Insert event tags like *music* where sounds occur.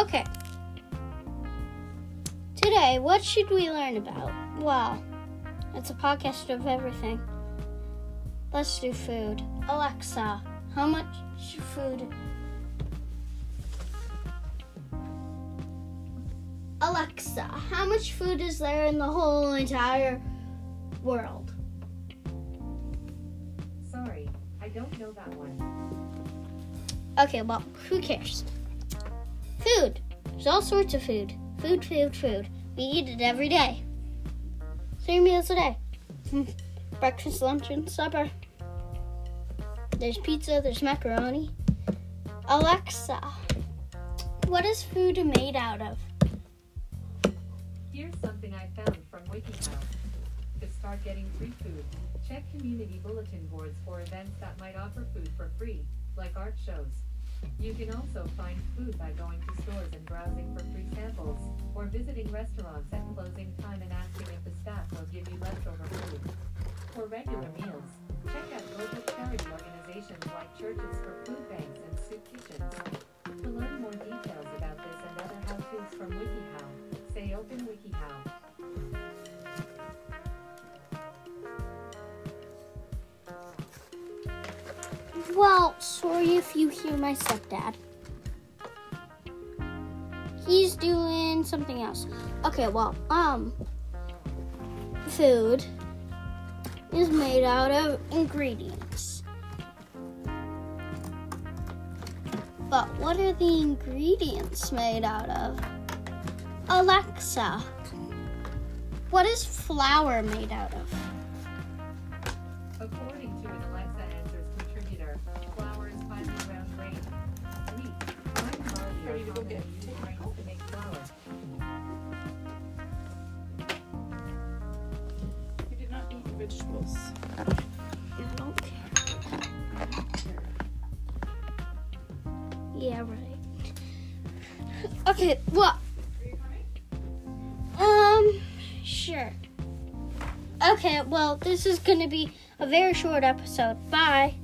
Okay. Today, what should we learn about? Well, it's a podcast of everything. Let's do food. Alexa, how much food? Alexa, how much food is there in the whole entire world? Sorry, I don't know that one. Okay, well, who cares? Food. There's all sorts of food. Food, food, food. We eat it every day. Three meals a day. *laughs* Breakfast, lunch, and supper. There's pizza, there's macaroni. Alexa, what is food made out of? Here's something I found from WikiHow. To start getting free food, check community bulletin boards for events that might offer food for free, like art shows. You can also find food by going to stores and browsing for free samples, or visiting restaurants at closing time and asking if the staff will give you leftover food. For regular meals, check out local charity organizations like Churches for Food Banks and Soup Kitchens. To learn more details about this and other how-tos from WikiHow, say Open WikiHow. Well, sorry if you hear my stepdad. He's doing something else. Okay, well, um, food is made out of ingredients. But what are the ingredients made out of? Alexa, what is flour made out of? According to vegetables. Yeah, right. Okay, coming? um, sure. Okay, well, this is gonna be a very short episode. Bye.